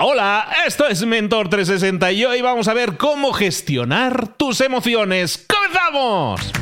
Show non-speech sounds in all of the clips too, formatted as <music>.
Hola, esto es Mentor 360 y hoy vamos a ver cómo gestionar tus emociones. ¡Comenzamos!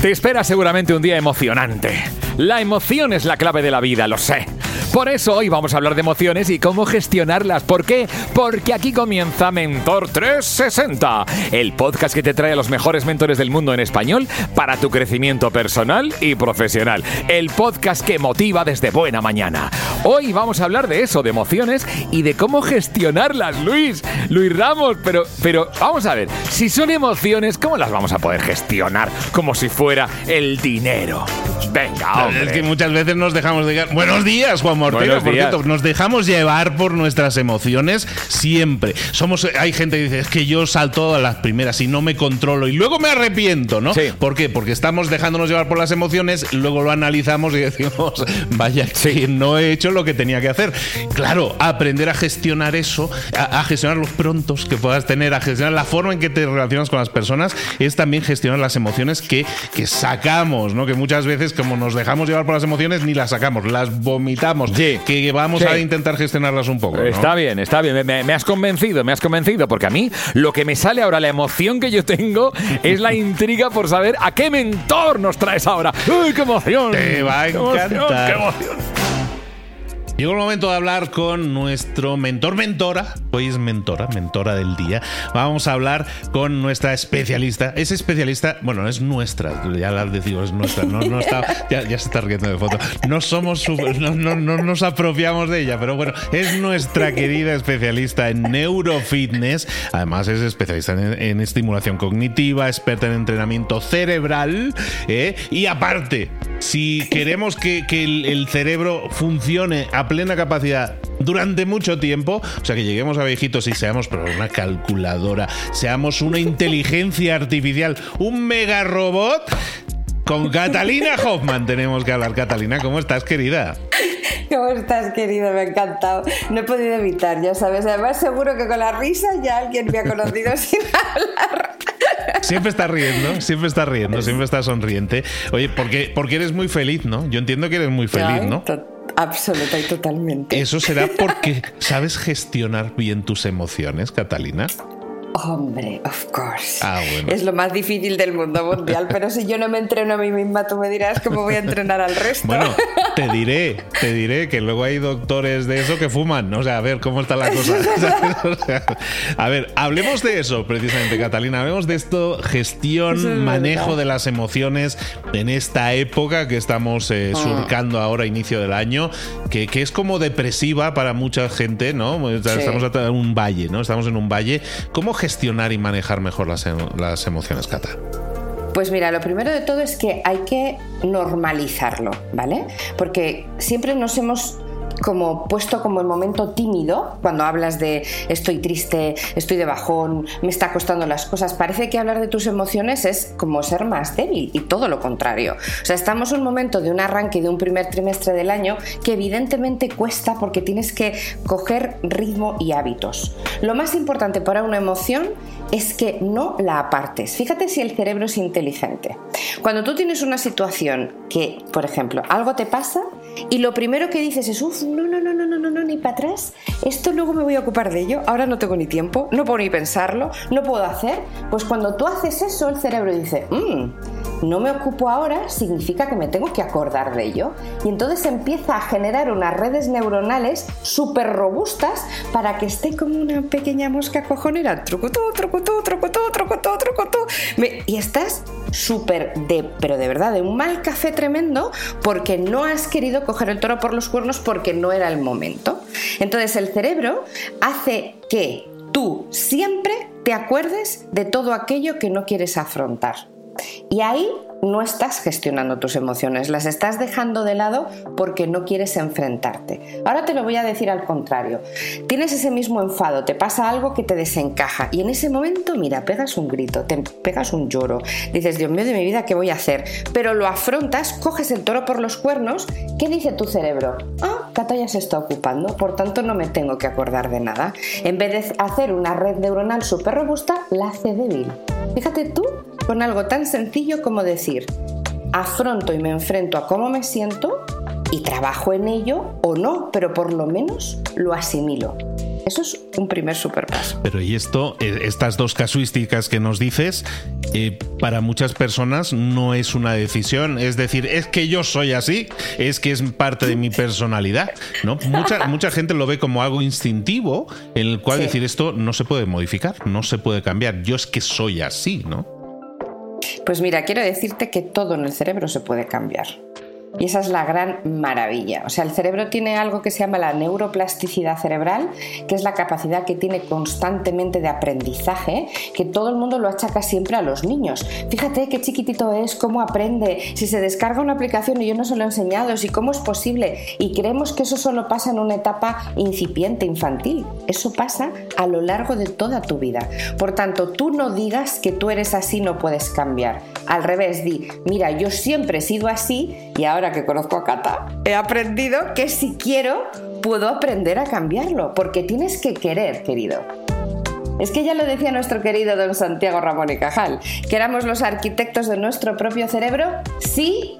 Te espera seguramente un día emocionante. La emoción es la clave de la vida, lo sé. Por eso hoy vamos a hablar de emociones y cómo gestionarlas. ¿Por qué? Porque aquí comienza Mentor 360, el podcast que te trae a los mejores mentores del mundo en español para tu crecimiento personal y profesional. El podcast que motiva desde buena mañana. Hoy vamos a hablar de eso, de emociones y de cómo gestionarlas, Luis. Luis Ramos, pero, pero vamos a ver, si son emociones, ¿cómo las vamos a poder gestionar? Como si fuera el dinero. Venga, hombre. Es que muchas veces nos dejamos de... Buenos días, Juan Mortero. Por cierto, nos dejamos llevar por nuestras emociones siempre. Somos, hay gente que dice, es que yo salto a las primeras y no me controlo y luego me arrepiento, ¿no? Sí. ¿Por qué? Porque estamos dejándonos llevar por las emociones, luego lo analizamos y <laughs> decimos, vaya, que no he hecho lo que tenía que hacer. Claro, aprender a gestionar eso, a, a gestionar los prontos que puedas tener, a gestionar la forma en que te relacionas con las personas, es también gestionar las emociones que, que sacamos, ¿no? Que muchas veces, como nos dejamos llevar por las emociones, ni las sacamos, las vomitamos. Sí. Que vamos Sí. a intentar gestionarlas un poco. ¿no? Está bien, está bien. Me- has convencido, me has convencido. Porque a mí lo que me sale ahora, la emoción que yo tengo, es la intriga por saber a qué mentor nos traes ahora. ¡Uy, qué emoción! Te va a ¡Qué emoción. ¡Qué emoción! Llegó el momento de hablar con nuestro mentor, mentora. Hoy es mentora, mentora del día. Vamos a hablar con nuestra especialista. Es especialista, bueno, es nuestra, ya la digo, es nuestra. No, no está, <laughs> ya, ya se está riendo de foto. No somos, su- no, no- no nos apropiamos de ella, pero bueno, es nuestra querida especialista en neurofitness. Además, es especialista en, en estimulación cognitiva, experta en entrenamiento cerebral. ¿eh? Y aparte, si queremos que, que el, el cerebro funcione a plena capacidad durante mucho tiempo, o sea, que lleguemos a viejitos y seamos pero una calculadora, seamos una inteligencia artificial, un mega robot. Con Catalina Hoffman tenemos que hablar. Catalina, ¿cómo estás, querida? ¿Cómo estás, querido? Me ha encantado. No he podido evitar, ya sabes. Además, seguro que con la risa ya alguien me ha conocido <laughs> sin hablar. Siempre estás riendo, siempre estás riendo, siempre estás sonriente. Oye, porque, porque eres muy feliz, ¿no? Yo entiendo que eres muy feliz, ¿no? Absoluta y totalmente. Eso será porque sabes gestionar bien tus emociones, Catalina. Hombre, of course. Ah, bueno. Es lo más difícil del mundo mundial, <laughs> pero si yo no me entreno a mí misma, tú me dirás cómo voy a entrenar al resto. Bueno, te diré, te diré que luego hay doctores de eso que fuman. O sea, a ver cómo está la cosa. <laughs> <laughs> O sea, a ver, hablemos de eso precisamente, Catalina. Hablemos de esto, gestión, es manejo verdad. de las emociones en esta época que estamos eh, Ah. surcando ahora, inicio del año, que, que es como depresiva para mucha gente, ¿no? Estamos en un valle, ¿no? Estamos en un valle. ¿Cómo gestionar y manejar mejor las, las emociones, Cata? Pues mira, lo primero de todo es que hay que normalizarlo, ¿vale? Porque siempre nos hemos como puesto como el momento tímido cuando hablas de estoy triste, estoy de bajón, me está costando las cosas. Parece que hablar de tus emociones es como ser más débil y todo lo contrario. O sea, estamos en un momento de un arranque de un primer trimestre del año que evidentemente cuesta porque tienes que coger ritmo y hábitos. Lo más importante para una emoción es que no la apartes. Fíjate si el cerebro es inteligente. Cuando tú tienes una situación que, por ejemplo, algo te pasa y lo primero que dices es, uff, no, no, no, no, no, no, no, ni para atrás, esto luego me voy a ocupar de ello, ahora no tengo ni tiempo, no puedo ni pensarlo, no puedo hacer, pues cuando tú haces eso, el cerebro dice, "Mm, no me ocupo ahora, significa que me tengo que acordar de ello. Y entonces empieza a generar unas redes neuronales súper robustas para que esté como una pequeña mosca cojonera. Trucutú, trucutú, trucutú, trucutú, trucutú. Me- Y estás súper de, pero de verdad, de un mal café tremendo porque no has querido coger el toro por los cuernos porque no era el momento. Entonces el cerebro hace que tú siempre te acuerdes de todo aquello que no quieres afrontar. Y ahí no estás gestionando tus emociones, las estás dejando de lado porque no quieres enfrentarte. Ahora te lo voy a decir al contrario. Tienes ese mismo enfado, te pasa algo que te desencaja y en ese momento, mira, pegas un grito, te pegas un lloro, dices, Dios mío de mi vida, ¿qué voy a hacer? Pero lo afrontas, coges el toro por los cuernos, ¿qué dice tu cerebro? Ah, Cata ya se está ocupando, por tanto no me tengo que acordar de nada. En vez de hacer una red neuronal súper robusta, la hace débil. Fíjate tú con algo tan sencillo como decir, afronto y me enfrento a cómo me siento y trabajo en ello o no, pero por lo menos lo asimilo. Eso es un primer super paso. Pero y esto, eh, estas dos casuísticas que nos dices, eh, para muchas personas no es una decisión. Es decir, es que yo soy así, es que es parte de mi personalidad. ¿no? Mucha, <laughs> mucha gente lo ve como algo instintivo, en el cual decir esto no se puede modificar, no se puede cambiar. Yo es que soy así, ¿no? Pues mira, quiero decirte que todo en el cerebro se puede cambiar. Y esa es la gran maravilla. O sea, el cerebro tiene algo que se llama la neuroplasticidad cerebral, que es la capacidad que tiene constantemente de aprendizaje, que todo el mundo lo achaca siempre a los niños. Fíjate qué chiquitito es, cómo aprende, si se descarga una aplicación y yo no se lo he enseñado, si cómo es posible. Y creemos que eso solo pasa en una etapa incipiente, infantil. Eso pasa a lo largo de toda tu vida. Por tanto, tú no digas que tú eres así, no puedes cambiar. Al revés, di, mira, yo siempre he sido así y ahora que conozco a Cata, he aprendido que si quiero, puedo aprender a cambiarlo, porque tienes que querer, querido. Es que ya lo decía nuestro querido don Santiago Ramón y Cajal, que éramos los arquitectos de nuestro propio cerebro sí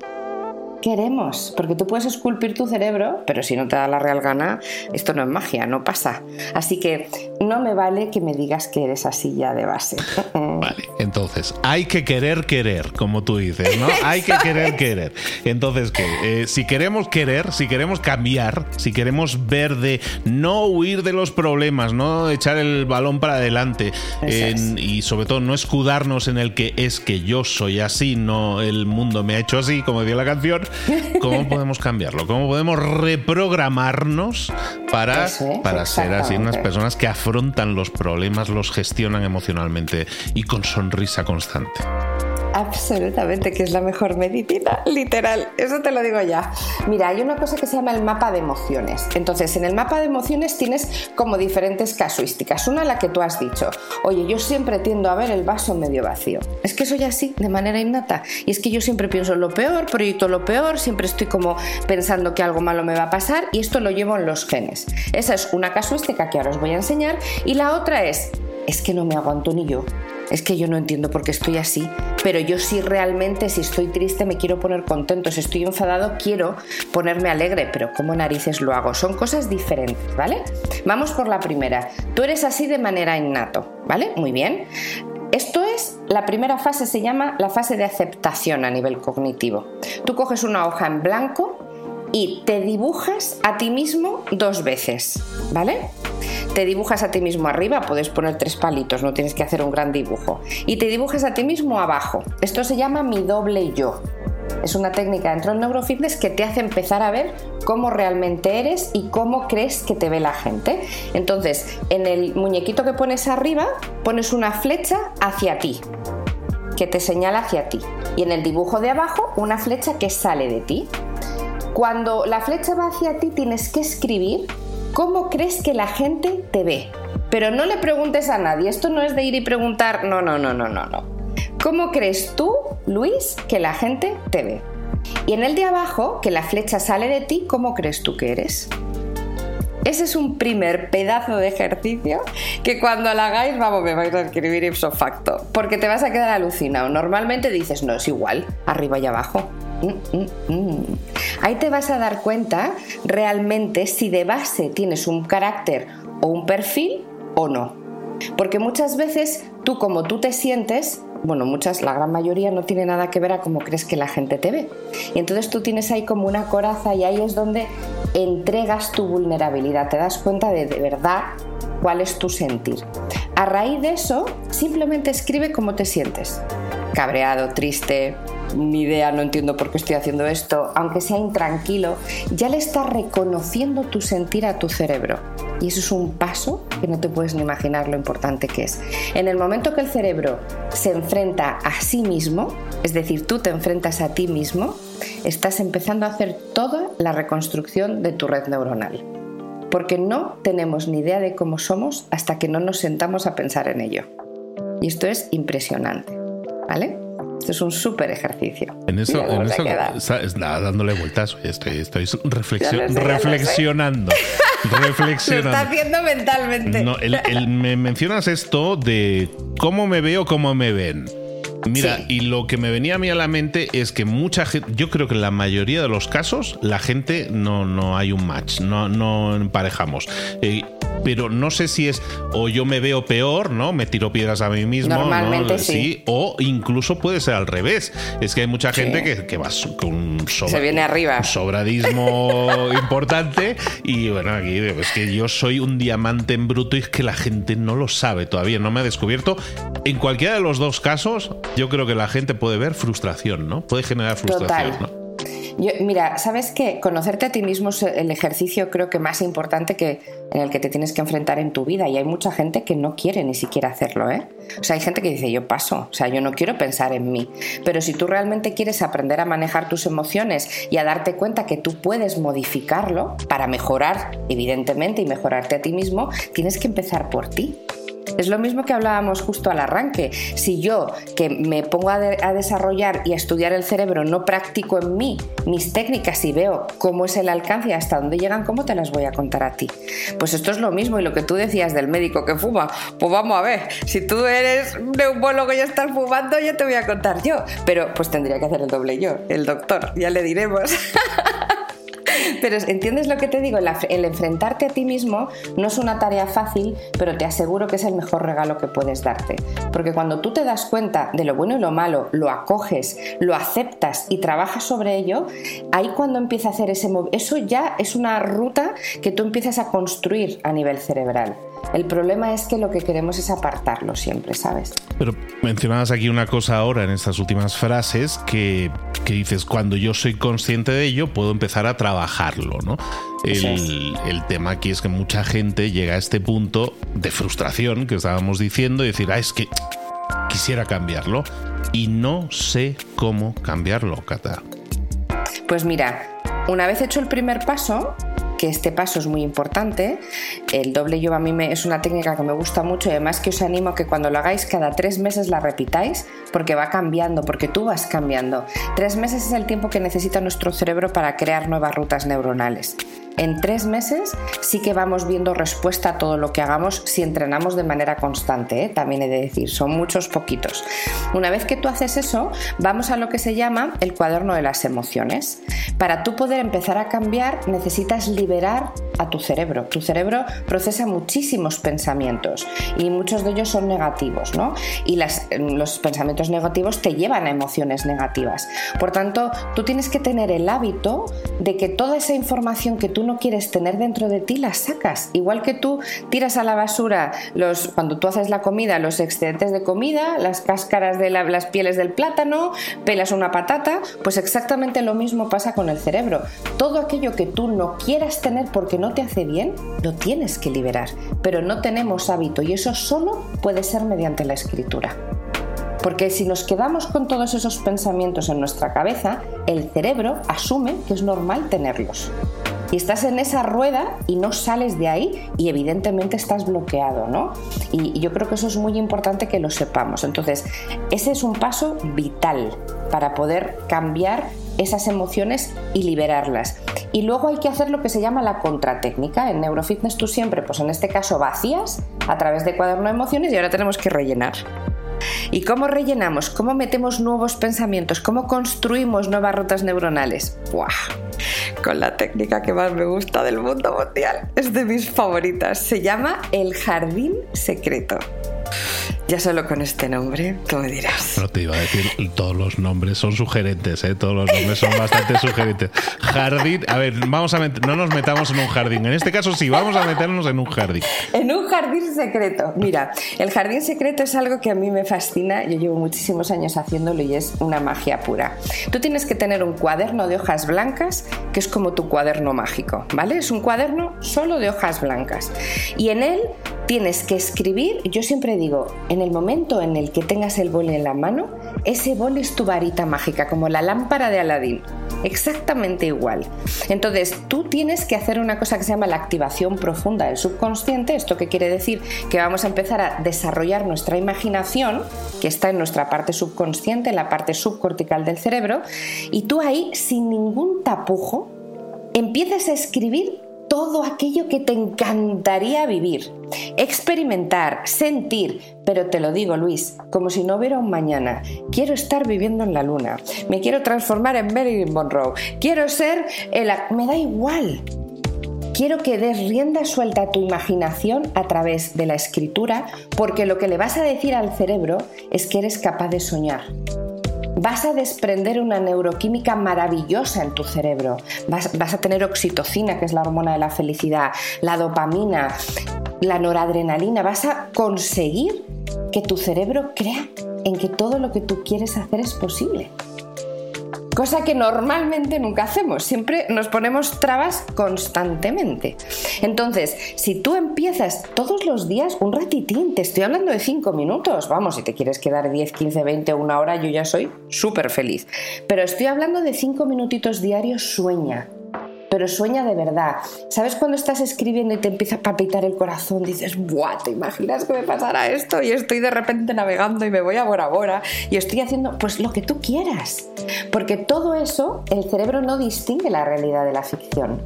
queremos, porque tú puedes esculpir tu cerebro, pero si no te da la real gana, esto no es magia, no pasa. Así que no me vale que me digas que eres así ya de base. <laughs> Vale, entonces, hay que querer querer, como tú dices, ¿no? <laughs> Hay que querer querer. Entonces, ¿qué? Eh, si queremos querer, si queremos cambiar, si queremos ver de no huir de los problemas, no echar el balón para adelante y sobre todo no escudarnos en el que es que yo soy así, no el mundo me ha hecho así, como decía la canción, ¿Cómo <laughs> podemos cambiarlo? ¿Cómo podemos reprogramarnos para, para ser así unas personas que afrontan los problemas, los gestionan emocionalmente y con sonrisa constante? Absolutamente, que es la mejor medicina, literal, eso te lo digo ya. Mira, hay una cosa que se llama el mapa de emociones. Entonces, en el mapa de emociones tienes como diferentes casuísticas. Una la que tú has dicho, oye, yo siempre tiendo a ver el vaso medio vacío. Es que soy así, de manera innata. Y es que yo siempre pienso lo peor, proyecto lo peor, siempre estoy como pensando que algo malo me va a pasar y esto lo llevo en los genes. Esa es una casuística que ahora os voy a enseñar. Y la otra es, es que no me aguanto ni yo es que yo no entiendo por qué estoy así, pero yo sí realmente, si estoy triste, me quiero poner contento, si estoy enfadado, quiero ponerme alegre, pero ¿cómo narices lo hago? Son cosas diferentes, ¿vale? Vamos por la primera. Tú eres así de manera innato, ¿vale? Muy bien. Esto es, la primera fase se llama la fase de aceptación a nivel cognitivo. Tú coges una hoja en blanco y te dibujas a ti mismo dos veces, ¿vale? Te dibujas a ti mismo arriba, puedes poner tres palitos, no tienes que hacer un gran dibujo. Y te dibujas a ti mismo abajo. Esto se llama mi doble yo. Es una técnica dentro del neurofitness que te hace empezar a ver cómo realmente eres y cómo crees que te ve la gente. Entonces, en el muñequito que pones arriba, pones una flecha hacia ti, que te señala hacia ti. Y en el dibujo de abajo, una flecha que sale de ti. Cuando la flecha va hacia ti, tienes que escribir cómo crees que la gente te ve. Pero no le preguntes a nadie, esto no es de ir y preguntar, no, no, no, no, no, no. ¿Cómo crees tú, Luis, que la gente te ve? Y en el de abajo, que la flecha sale de ti, ¿cómo crees tú que eres? Ese es un primer pedazo de ejercicio que cuando lo hagáis, vamos, me vais a escribir ipso facto, porque te vas a quedar alucinado. Normalmente dices, no, es igual, arriba y abajo. Ahí te vas a dar cuenta realmente si de base tienes un carácter o un perfil o no. Porque muchas veces tú como tú te sientes, bueno, muchas, la gran mayoría no tiene nada que ver a cómo crees que la gente te ve. Y entonces tú tienes ahí como una coraza y ahí es donde entregas tu vulnerabilidad, te das cuenta de de verdad cuál es tu sentir. A raíz de eso, simplemente escribe cómo te sientes. Cabreado, triste, ni idea, no entiendo por qué estoy haciendo esto, aunque sea intranquilo, ya le estás reconociendo tu sentir a tu cerebro. Y eso es un paso que no te puedes ni imaginar lo importante que es. En el momento que el cerebro se enfrenta a sí mismo, es decir, tú te enfrentas a ti mismo, estás empezando a hacer toda la reconstrucción de tu red neuronal. Porque no tenemos ni idea de cómo somos hasta que no nos sentamos a pensar en ello. Y esto es impresionante. ¿Vale? Esto es un súper ejercicio. En eso, en eso nada, dándole vueltas, estoy, estoy reflexionando. <laughs> reflexionando. Lo está haciendo mentalmente. No, me mencionas esto de cómo me veo, cómo me ven. Mira, Sí. y lo que me venía a mí a la mente es que mucha gente, yo creo que en la mayoría de los casos, la gente no, no hay un match, no, no emparejamos. Eh, pero no sé si es o yo me veo peor, ¿no? Me tiro piedras a mí mismo. ¿no? Normalmente sí. O incluso puede ser al revés. Es que hay mucha gente que, que va con un sobra- Se viene arriba. un sobradismo <laughs> importante. Y bueno, aquí es que yo soy un diamante en bruto y es que la gente no lo sabe todavía, no me ha descubierto. En cualquiera de los dos casos, yo creo que la gente puede ver frustración, ¿no? Puede generar frustración, Total. ¿no? Yo- mira, ¿sabes qué? Conocerte a ti mismo es el ejercicio creo que más importante que en el que te tienes que enfrentar en tu vida y hay mucha gente que no quiere ni siquiera hacerlo, ¿eh? O sea, hay gente que dice, yo paso, o sea, yo no quiero pensar en mí, pero si tú realmente quieres aprender a manejar tus emociones y a darte cuenta que tú puedes modificarlo para mejorar, evidentemente, y mejorarte a ti mismo, tienes que empezar por ti. Es lo mismo que hablábamos justo al arranque. Si yo, que me pongo a, de- a desarrollar y a estudiar el cerebro, no practico en mí mis técnicas y veo cómo es el alcance y hasta dónde llegan, ¿cómo te las voy a contar a ti? Pues esto es lo mismo y lo que tú decías del médico que fuma, pues vamos a ver, si tú eres neumólogo y estás fumando, yo te voy a contar yo. Pero pues tendría que hacer el doble yo, el doctor, ya le diremos. <laughs> Pero ¿entiendes lo que te digo? El enfrentarte a ti mismo no es una tarea fácil, pero te aseguro que es el mejor regalo que puedes darte. Porque cuando tú te das cuenta de lo bueno y lo malo, lo acoges, lo aceptas y trabajas sobre ello, ahí cuando empieza a hacer ese mov- eso ya es una ruta que tú empiezas a construir a nivel cerebral. El problema es que lo que queremos es apartarlo siempre, ¿sabes? Pero mencionabas aquí una cosa ahora en estas últimas frases que, que dices, cuando yo soy consciente de ello, puedo empezar a ¿no? El tema aquí es que mucha gente llega a este punto de frustración que estábamos diciendo y decir, ah, es que quisiera cambiarlo y no sé cómo cambiarlo, Cata. Pues mira, una vez hecho el primer paso, que este paso es muy importante, el doble yo a mí me, es una técnica que me gusta mucho y además que os animo a que cuando lo hagáis cada tres meses la repitáis porque va cambiando, porque tú vas cambiando. Tres meses es el tiempo que necesita nuestro cerebro para crear nuevas rutas neuronales. En tres meses sí que vamos viendo respuesta a todo lo que hagamos si entrenamos de manera constante, ¿eh? también he de decir, son muchos poquitos. Una vez que tú haces eso, vamos a lo que se llama el cuaderno de las emociones. Para tú poder empezar a cambiar necesitas liberar a tu cerebro. Tu cerebro procesa muchísimos pensamientos y muchos de ellos son negativos, ¿no? Y las- los pensamientos negativos te llevan a emociones negativas. Por tanto, tú tienes que tener el hábito de que toda esa información que tú no quieres tener dentro de ti la sacas. Igual que tú tiras a la basura los, cuando tú haces la comida, los excedentes de comida, las cáscaras de la- las pieles del plátano, pelas una patata, pues exactamente lo mismo pasa con el cerebro. Todo aquello que tú no quieras tener porque no te hace bien, lo tienes que liberar. Pero no tenemos hábito y eso solo puede ser mediante la escritura. Porque si nos quedamos con todos esos pensamientos en nuestra cabeza, el cerebro asume que es normal tenerlos. Y estás en esa rueda y no sales de ahí y evidentemente estás bloqueado, ¿no? Y yo creo que eso es muy importante que lo sepamos. Entonces, ese es un paso vital para poder cambiar esas emociones y liberarlas. Y luego hay que hacer lo que se llama la contratécnica. En Neurofitness tú siempre, pues en este caso vacías a través de cuaderno de emociones y ahora tenemos que rellenar. ¿Y cómo rellenamos? ¿Cómo metemos nuevos pensamientos? ¿Cómo construimos nuevas rutas neuronales? ¡Buah! Con la técnica que más me gusta del mundo mundial. Es de mis favoritas. Se llama el jardín secreto. Ya solo con este nombre, tú me dirás. No te iba a decir, todos los nombres son sugerentes, ¿eh? Todos los nombres son bastante <laughs> sugerentes. Jardín, a ver, vamos a no nos metamos en un jardín. En este caso sí, vamos a meternos en un jardín. En un jardín secreto. Mira, el jardín secreto es algo que a mí me fascina. Yo llevo muchísimos años haciéndolo y es una magia pura. Tú tienes que tener un cuaderno de hojas blancas que es como tu cuaderno mágico, ¿vale? Es un cuaderno solo de hojas blancas. Y en él tienes que escribir, yo siempre digo, en el momento en el que tengas el boli en la mano, ese boli es tu varita mágica, como la lámpara de Aladín. Exactamente igual. Entonces, tú tienes que hacer una cosa que se llama la activación profunda del subconsciente. ¿Esto qué quiere decir? Que vamos a empezar a desarrollar nuestra imaginación, que está en nuestra parte subconsciente, en la parte subcortical del cerebro, y tú ahí, sin ningún tapujo, empiezas a escribir todo aquello que te encantaría vivir, experimentar, sentir, pero te lo digo Luis, como si no hubiera un mañana, quiero estar viviendo en la luna, me quiero transformar en Marilyn Monroe, quiero ser el... me da igual. Quiero que des rienda suelta a tu imaginación a través de la escritura, porque lo que le vas a decir al cerebro es que eres capaz de soñar vas a desprender una neuroquímica maravillosa en tu cerebro. Vas, a tener oxitocina, que es la hormona de la felicidad, la dopamina, la noradrenalina. Vas a conseguir que tu cerebro crea en que todo lo que tú quieres hacer es posible cosa que normalmente nunca hacemos, siempre nos ponemos trabas constantemente. Entonces, si tú empiezas todos los días un ratitín, te estoy hablando de 5 minutos, vamos, si te quieres quedar 10, 15, 20 o una hora, yo ya soy súper feliz, pero estoy hablando de 5 minutitos diarios, sueña, pero sueña de verdad. ¿Sabes cuando estás escribiendo y te empieza a palpitar el corazón? Dices, ¡buah! ¿Te imaginas que me pasara esto? Y estoy de repente navegando y me voy a Bora Bora y estoy haciendo pues lo que tú quieras. Porque todo eso, el cerebro no distingue la realidad de la ficción.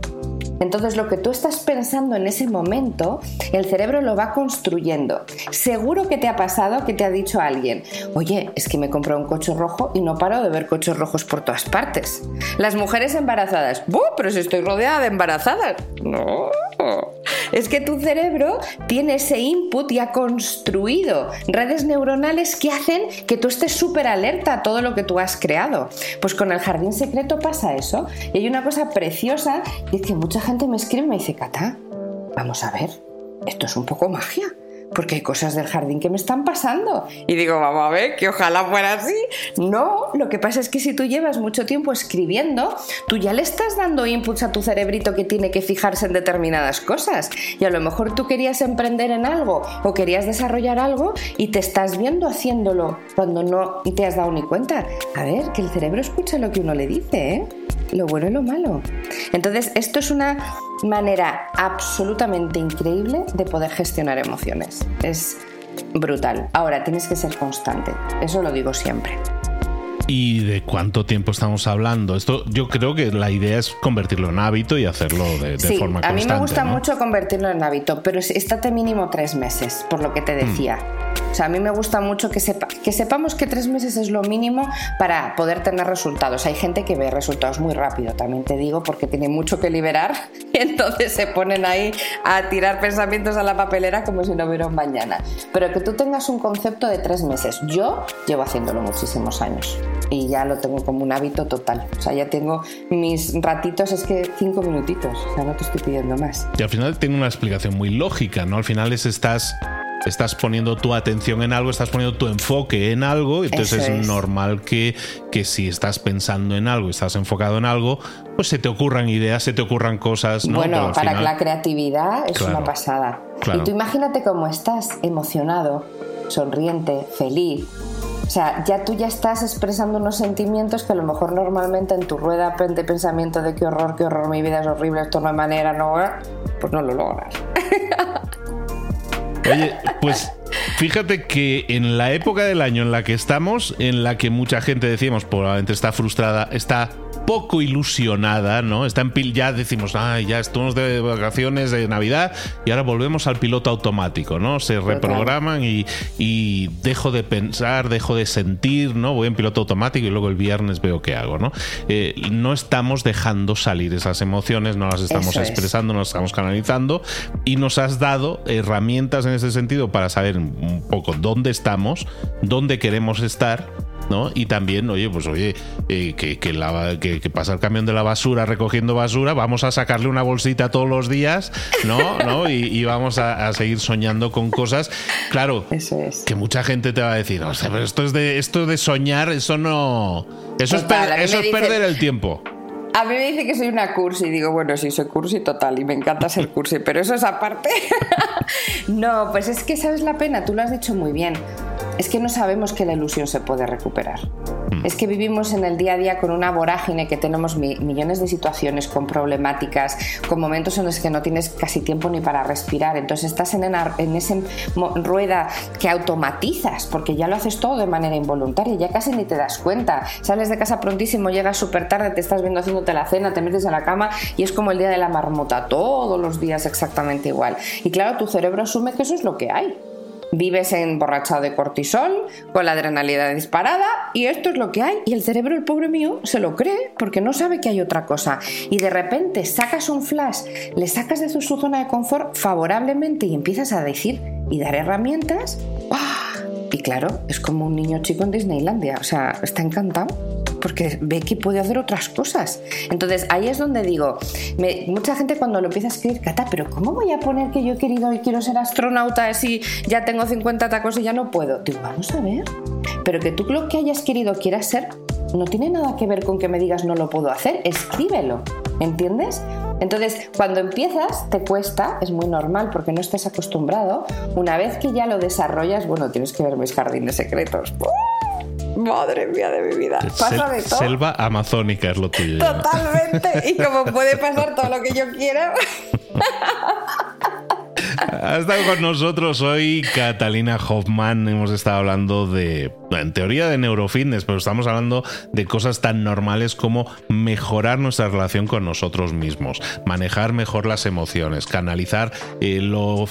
Entonces lo que tú estás pensando en ese momento, el cerebro lo va construyendo. Seguro que te ha pasado que te ha dicho alguien, oye, es que me compré un coche rojo y no paro de ver coches rojos por todas partes. Las mujeres embarazadas, ¡buh! Pero si estoy rodeada de embarazadas. No. Es que tu cerebro tiene ese input y ha construido redes neuronales que hacen que tú estés súper alerta a todo lo que tú has creado. Pues con el jardín secreto pasa eso. Y hay una cosa preciosa y es que mucha gente me escribe y me dice, Cata, vamos a ver, esto es un poco magia porque hay cosas del jardín que me están pasando. Y digo, vamos a ver, que ojalá fuera así. No, lo que pasa es que si tú llevas mucho tiempo escribiendo, tú ya le estás dando inputs a tu cerebrito que tiene que fijarse en determinadas cosas. Y a lo mejor tú querías emprender en algo o querías desarrollar algo y te estás viendo haciéndolo cuando no te has dado ni cuenta. A ver, que el cerebro escucha lo que uno le dice, ¿eh? Lo bueno y lo malo. Entonces, esto es una manera absolutamente increíble de poder gestionar emociones. Es brutal. Ahora, tienes que ser constante. Eso lo digo siempre. ¿Y de cuánto tiempo estamos hablando? Esto yo creo que la idea es convertirlo en hábito y hacerlo de, forma constante. A mí me gusta mucho convertirlo en hábito, pero estate mínimo tres meses, por lo que te decía. O sea, a mí me gusta mucho que, sepa, que sepamos que tres meses es lo mínimo para poder tener resultados. Hay gente que ve resultados muy rápido, también te digo, porque tiene mucho que liberar <laughs> y entonces se ponen ahí a tirar pensamientos a la papelera como si no hubiera mañana. Pero que tú tengas un concepto de tres meses. Yo llevo haciéndolo muchísimos años y ya lo tengo como un hábito total. O sea, ya tengo mis ratitos, es que cinco minutitos, o sea, no te estoy pidiendo más. Y al final tiene una explicación muy lógica, ¿no? Al final es estás estás poniendo tu atención en algo, estás poniendo tu enfoque en algo, entonces es, normal que, que si estás pensando en algo, estás enfocado en algo, pues se te ocurran ideas, se te ocurran cosas. ¿no? Bueno, para la creatividad es una pasada. Y tú imagínate cómo estás emocionado, sonriente, feliz, o sea, ya tú ya estás expresando unos sentimientos que a lo mejor normalmente en tu rueda de pensamiento de qué horror, qué horror, mi vida es horrible, esto no hay manera, no, pues no lo logras. <laughs> Oye, pues fíjate que en la época del año en la que estamos, en la que mucha gente decíamos probablemente está frustrada, está poco ilusionada, ¿no? Está en pil, ya decimos, ay, ya estamos de vacaciones de Navidad y ahora volvemos al piloto automático, ¿no? Se reprograman y, y, dejo de pensar, dejo de sentir, ¿no? Voy en piloto automático y luego el viernes veo qué hago, ¿no? Eh, no estamos dejando salir esas emociones, no las estamos expresando, no las estamos canalizando y nos has dado herramientas en ese sentido para saber un poco dónde estamos, dónde queremos estar ¿no? Y también, oye, pues oye, eh, que, que, pasa el camión de la basura recogiendo basura, vamos a sacarle una bolsita todos los días, ¿no? <laughs> ¿no? Y, vamos a, seguir soñando con cosas. Claro, que mucha gente te va a decir, o sea, pero esto es de, esto de soñar, eso no. Eso es, eso es perder el tiempo. A mí me dice que soy una cursi y digo, bueno, sí, soy cursi total y me encanta ser cursi, pero eso es aparte. <laughs> no, pues es que sabes la pena, tú lo has dicho muy bien es que no sabemos que la ilusión se puede recuperar. Mm. Es que vivimos en el día a día con una vorágine que tenemos millones de situaciones, con problemáticas, con momentos en los que no tienes casi tiempo ni para respirar. Entonces estás en, en esa rueda que automatizas, porque ya lo haces todo de manera involuntaria, ya casi ni te das cuenta. Sales de casa prontísimo, llegas súper tarde, te estás viendo haciéndote la cena, te metes a la cama y es como el día de la marmota, todos los días exactamente igual. Y claro, tu cerebro asume que eso es lo que hay. Vives emborrachado de cortisol, con la adrenalina disparada, y esto es lo que hay. Y el cerebro, el pobre mío, se lo cree porque no sabe que hay otra cosa. Y de repente sacas un flash, le sacas de su zona de confort favorablemente y empiezas a decir y dar herramientas. Y claro, es como un niño chico en Disneylandia, o sea, está encantado porque que puede hacer otras cosas. Entonces ahí es donde digo, mucha gente cuando lo empieza a escribir, Cata, pero ¿cómo voy a poner que yo he querido y quiero ser astronauta si ya tengo 50 tacos y ya no puedo? Digo, vamos a ver, pero que tú lo que hayas querido quieras ser no tiene nada que ver con que me digas no lo puedo hacer, escríbelo, ¿entiendes? Entonces, cuando empiezas, te cuesta, es muy normal porque no estés acostumbrado. Una vez que ya lo desarrollas, bueno, tienes que ver mis jardines secretos. Madre mía de mi vida. Pasa de todo. Selva amazónica es lo tuyo. Totalmente. Y como puede pasar todo lo que yo quiera. <laughs> Ha estado con nosotros hoy Catalina Hoffman. Hemos estado hablando de, en teoría, de neurofitness, pero estamos hablando de cosas tan normales como mejorar nuestra relación con nosotros mismos, manejar mejor las emociones, canalizar eh, lo,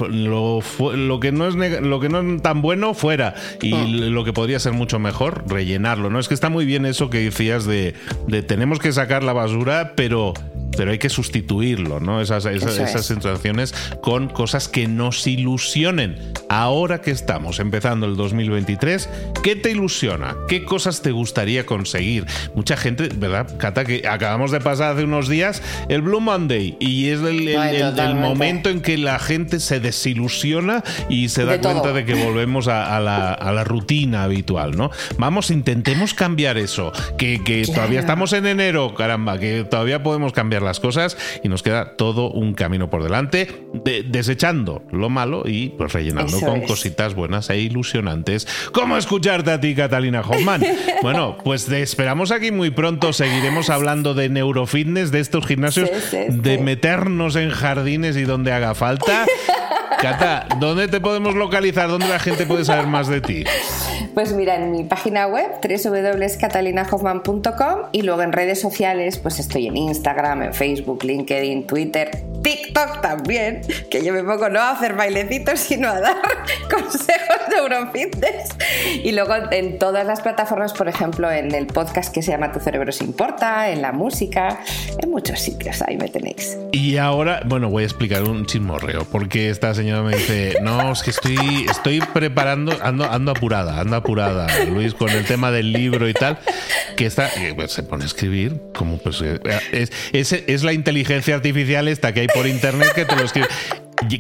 que no es lo que no es tan bueno fuera y mm. lo que podría ser mucho mejor, rellenarlo. ¿no? Es que está muy bien eso que decías de, de tenemos que sacar la basura, pero pero hay que sustituirlo, ¿no? Esas, esas, sensaciones con cosas que nos ilusionen. Ahora que estamos empezando el 2023, ¿qué te ilusiona? ¿Qué cosas te gustaría conseguir? Mucha gente, ¿verdad, Cata? Que acabamos de pasar hace unos días el Blue Monday y es el, momento en que la gente se desilusiona y se da cuenta de que volvemos a, la, rutina habitual, ¿no? Vamos, intentemos cambiar eso, que, todavía estamos en enero, caramba, que todavía podemos cambiar las cosas y nos queda todo un camino por delante, desechando lo malo y pues rellenando con cositas buenas e ilusionantes. ¿Cómo escucharte a ti, Catalina Hoffman? <laughs> bueno, pues te esperamos aquí muy pronto. Seguiremos hablando de neurofitness, de estos gimnasios, de meternos en jardines y donde haga falta. <laughs> Cata, ¿dónde te podemos localizar? ¿Dónde la gente puede saber más de ti? Pues mira, en mi página web www.catalinahoffman.com y luego en redes sociales, pues estoy en Instagram, en Facebook, LinkedIn, Twitter, TikTok también, que yo me pongo no a hacer bailecitos, sino a dar <laughs> consejos de Eurofitness. Y luego en todas las plataformas, por ejemplo, en el podcast que se llama Tu cerebro se importa, en la música, en muchos sitios, ahí me tenéis. Y ahora, bueno, voy a explicar un chismorreo, porque esta señora me dice, <laughs> no, es que estoy, estoy preparando, ando, ando apurada, ando apurada, Luis, con el tema del libro y tal, que está, pues, se pone a escribir, como pues, eh, es, es, es la inteligencia artificial esta que hay por internet que te lo escribe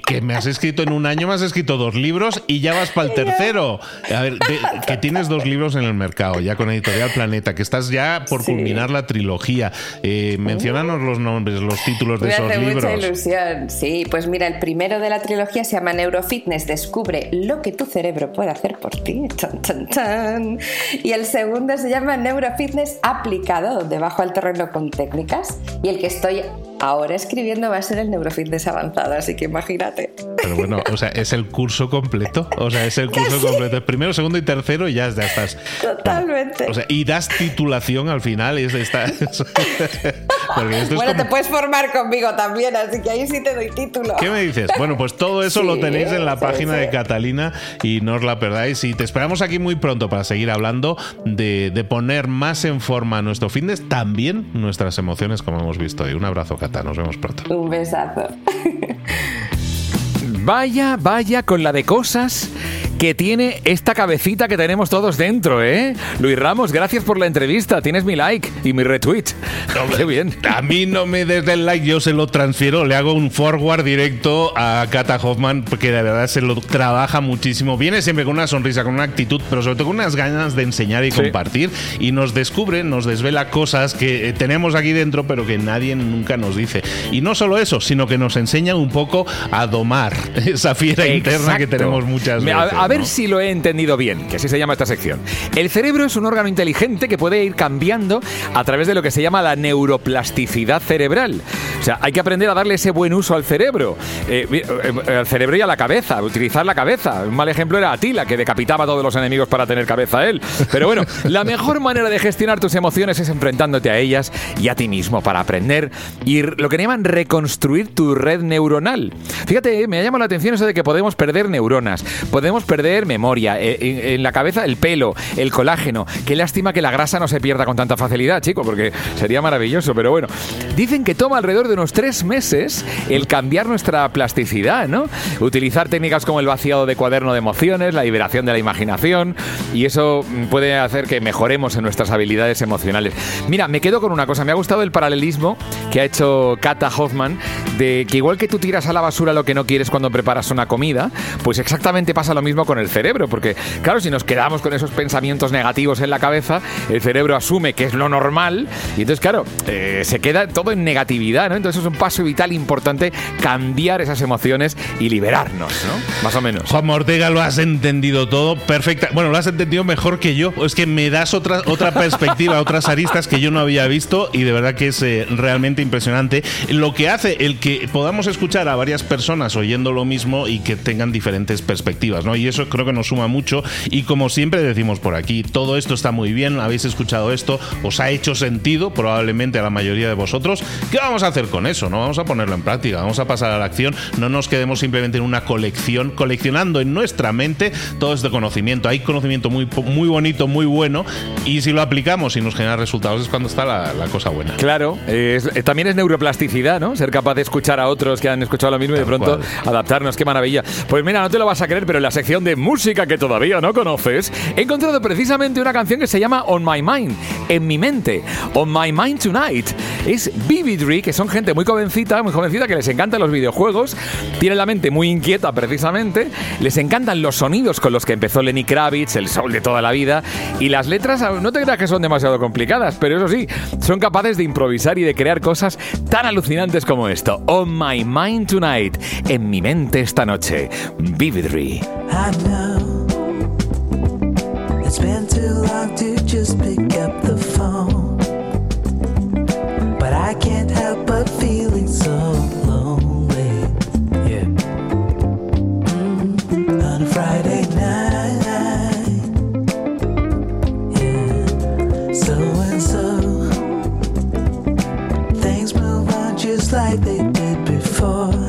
que me has escrito en un año, me has escrito dos libros y ya vas para el tercero. A ver, que tienes dos libros en el mercado, ya con Editorial Planeta, que estás ya por culminar la trilogía. Eh, menciónanos los nombres, los títulos de me esos hace libros. Mucha ilusión. Sí, pues mira, el primero de la trilogía se llama Neurofitness, descubre lo que tu cerebro puede hacer por ti. Y el segundo se llama Neurofitness aplicado, donde bajo al terreno con técnicas. Y el que estoy ahora escribiendo va a ser el Neurofitness avanzado, así que imagínate pero bueno, o sea, es el curso completo. O sea, es el curso completo. Primero, segundo y tercero y ya, estás. Totalmente. O sea, y das titulación al final. Y es esta, <laughs> bueno, te puedes formar conmigo también, así que ahí sí te doy título. ¿Qué me dices? Bueno, pues todo eso <laughs> lo tenéis en la página de Catalina y no os la perdáis. Y te esperamos aquí muy pronto para seguir hablando de, de poner más en forma nuestro fitness, también nuestras emociones, como hemos visto hoy. Un abrazo, Cata. Nos vemos pronto. Un besazo. <laughs> Vaya, vaya con la de cosas que tiene esta cabecita que tenemos todos dentro, ¿eh? Luis Ramos, gracias por la entrevista. Tienes mi like y mi retweet. Qué bien. A mí no me des el like, yo se lo transfiero, le hago un forward directo a Kata Hoffman, porque de verdad se lo trabaja muchísimo. Viene siempre con una sonrisa, con una actitud, pero sobre todo con unas ganas de enseñar y compartir. Y nos descubre, nos desvela cosas que eh, tenemos aquí dentro, pero que nadie nunca nos dice. Y no solo eso, sino que nos enseña un poco a domar <laughs> esa fiera interna que tenemos muchas veces ver si lo he entendido bien, que así se llama esta sección. El cerebro es un órgano inteligente que puede ir cambiando a través de lo que se llama la neuroplasticidad cerebral. O sea, hay que aprender a darle ese buen uso al cerebro, eh, eh, al cerebro y a la cabeza, utilizar la cabeza. Un mal ejemplo era Atila, que decapitaba a todos los enemigos para tener cabeza él. Pero bueno, <laughs> la mejor manera de gestionar tus emociones es enfrentándote a ellas y a ti mismo para aprender y lo que llaman reconstruir tu red neuronal. Fíjate, me ha llamado la atención eso de que podemos perder neuronas, podemos perder memoria, eh, en, la cabeza el pelo, el colágeno. Qué lástima que la grasa no se pierda con tanta facilidad, chico, porque sería maravilloso, pero bueno. Dicen que toma alrededor de unos tres meses el cambiar nuestra plasticidad, ¿no? Utilizar técnicas como el vaciado de cuaderno de emociones, la liberación de la imaginación, y eso puede hacer que mejoremos en nuestras habilidades emocionales. Mira, me quedo con una cosa, me ha gustado el paralelismo que ha hecho Kata Hoffman de que igual que tú tiras a la basura lo que no quieres cuando preparas una comida, pues exactamente pasa lo mismo con el cerebro, porque claro, si nos quedamos con esos pensamientos negativos en la cabeza, el cerebro asume que es lo normal y entonces claro, eh, se queda todo en negatividad, ¿no? Entonces es un paso vital importante cambiar esas emociones y liberarnos, ¿no? Más o menos. Juan Ortega, lo has entendido todo perfecta. Bueno, lo has entendido mejor que yo. Es que me das otra, otra perspectiva, <laughs> otras aristas que yo no había visto y de verdad que es eh, realmente impresionante. Lo que hace el que podamos escuchar a varias personas oyendo lo mismo y que tengan diferentes perspectivas, ¿no? Y eso creo que nos suma mucho. Y como siempre decimos por aquí, todo esto está muy bien, habéis escuchado esto, os ha hecho sentido, probablemente a la mayoría de vosotros. ¿Qué vamos a hacer con eso? No vamos a ponerlo en práctica, vamos a pasar a la acción. No nos quedemos simplemente en una colección, coleccionando en nuestra mente todo este conocimiento. Hay conocimiento muy, muy bonito, muy bueno, y si lo aplicamos y nos genera resultados es cuando está la, cosa buena. Claro, eh, también es neuroplasticidad, ¿no? Ser capaz de escuchar a otros que han escuchado lo mismo y de pronto adaptarnos, qué maravilla. Pues mira, no te lo vas a creer, pero en la sección de música que todavía no conoces, he encontrado precisamente una canción que se llama On My Mind, en mi mente, On My Mind Tonight. Es Vividry, que son gente muy jovencita, muy jovencita, que les encantan los videojuegos, tienen la mente muy inquieta precisamente, les encantan los sonidos con los que empezó Lenny Kravitz, el sol de toda la vida, y las letras no te creas que son demasiado complicadas, pero eso sí, son capaces de improvisar y de crear cosas tan alucinantes como esto. On My Mind Tonight, en mi mente esta noche, Vividry. It's been too long to just pick up the phone, but I can't help but feeling so lonely. Yeah. Mm-hmm. On a Friday night, yeah. So and so, things move on just like they did before.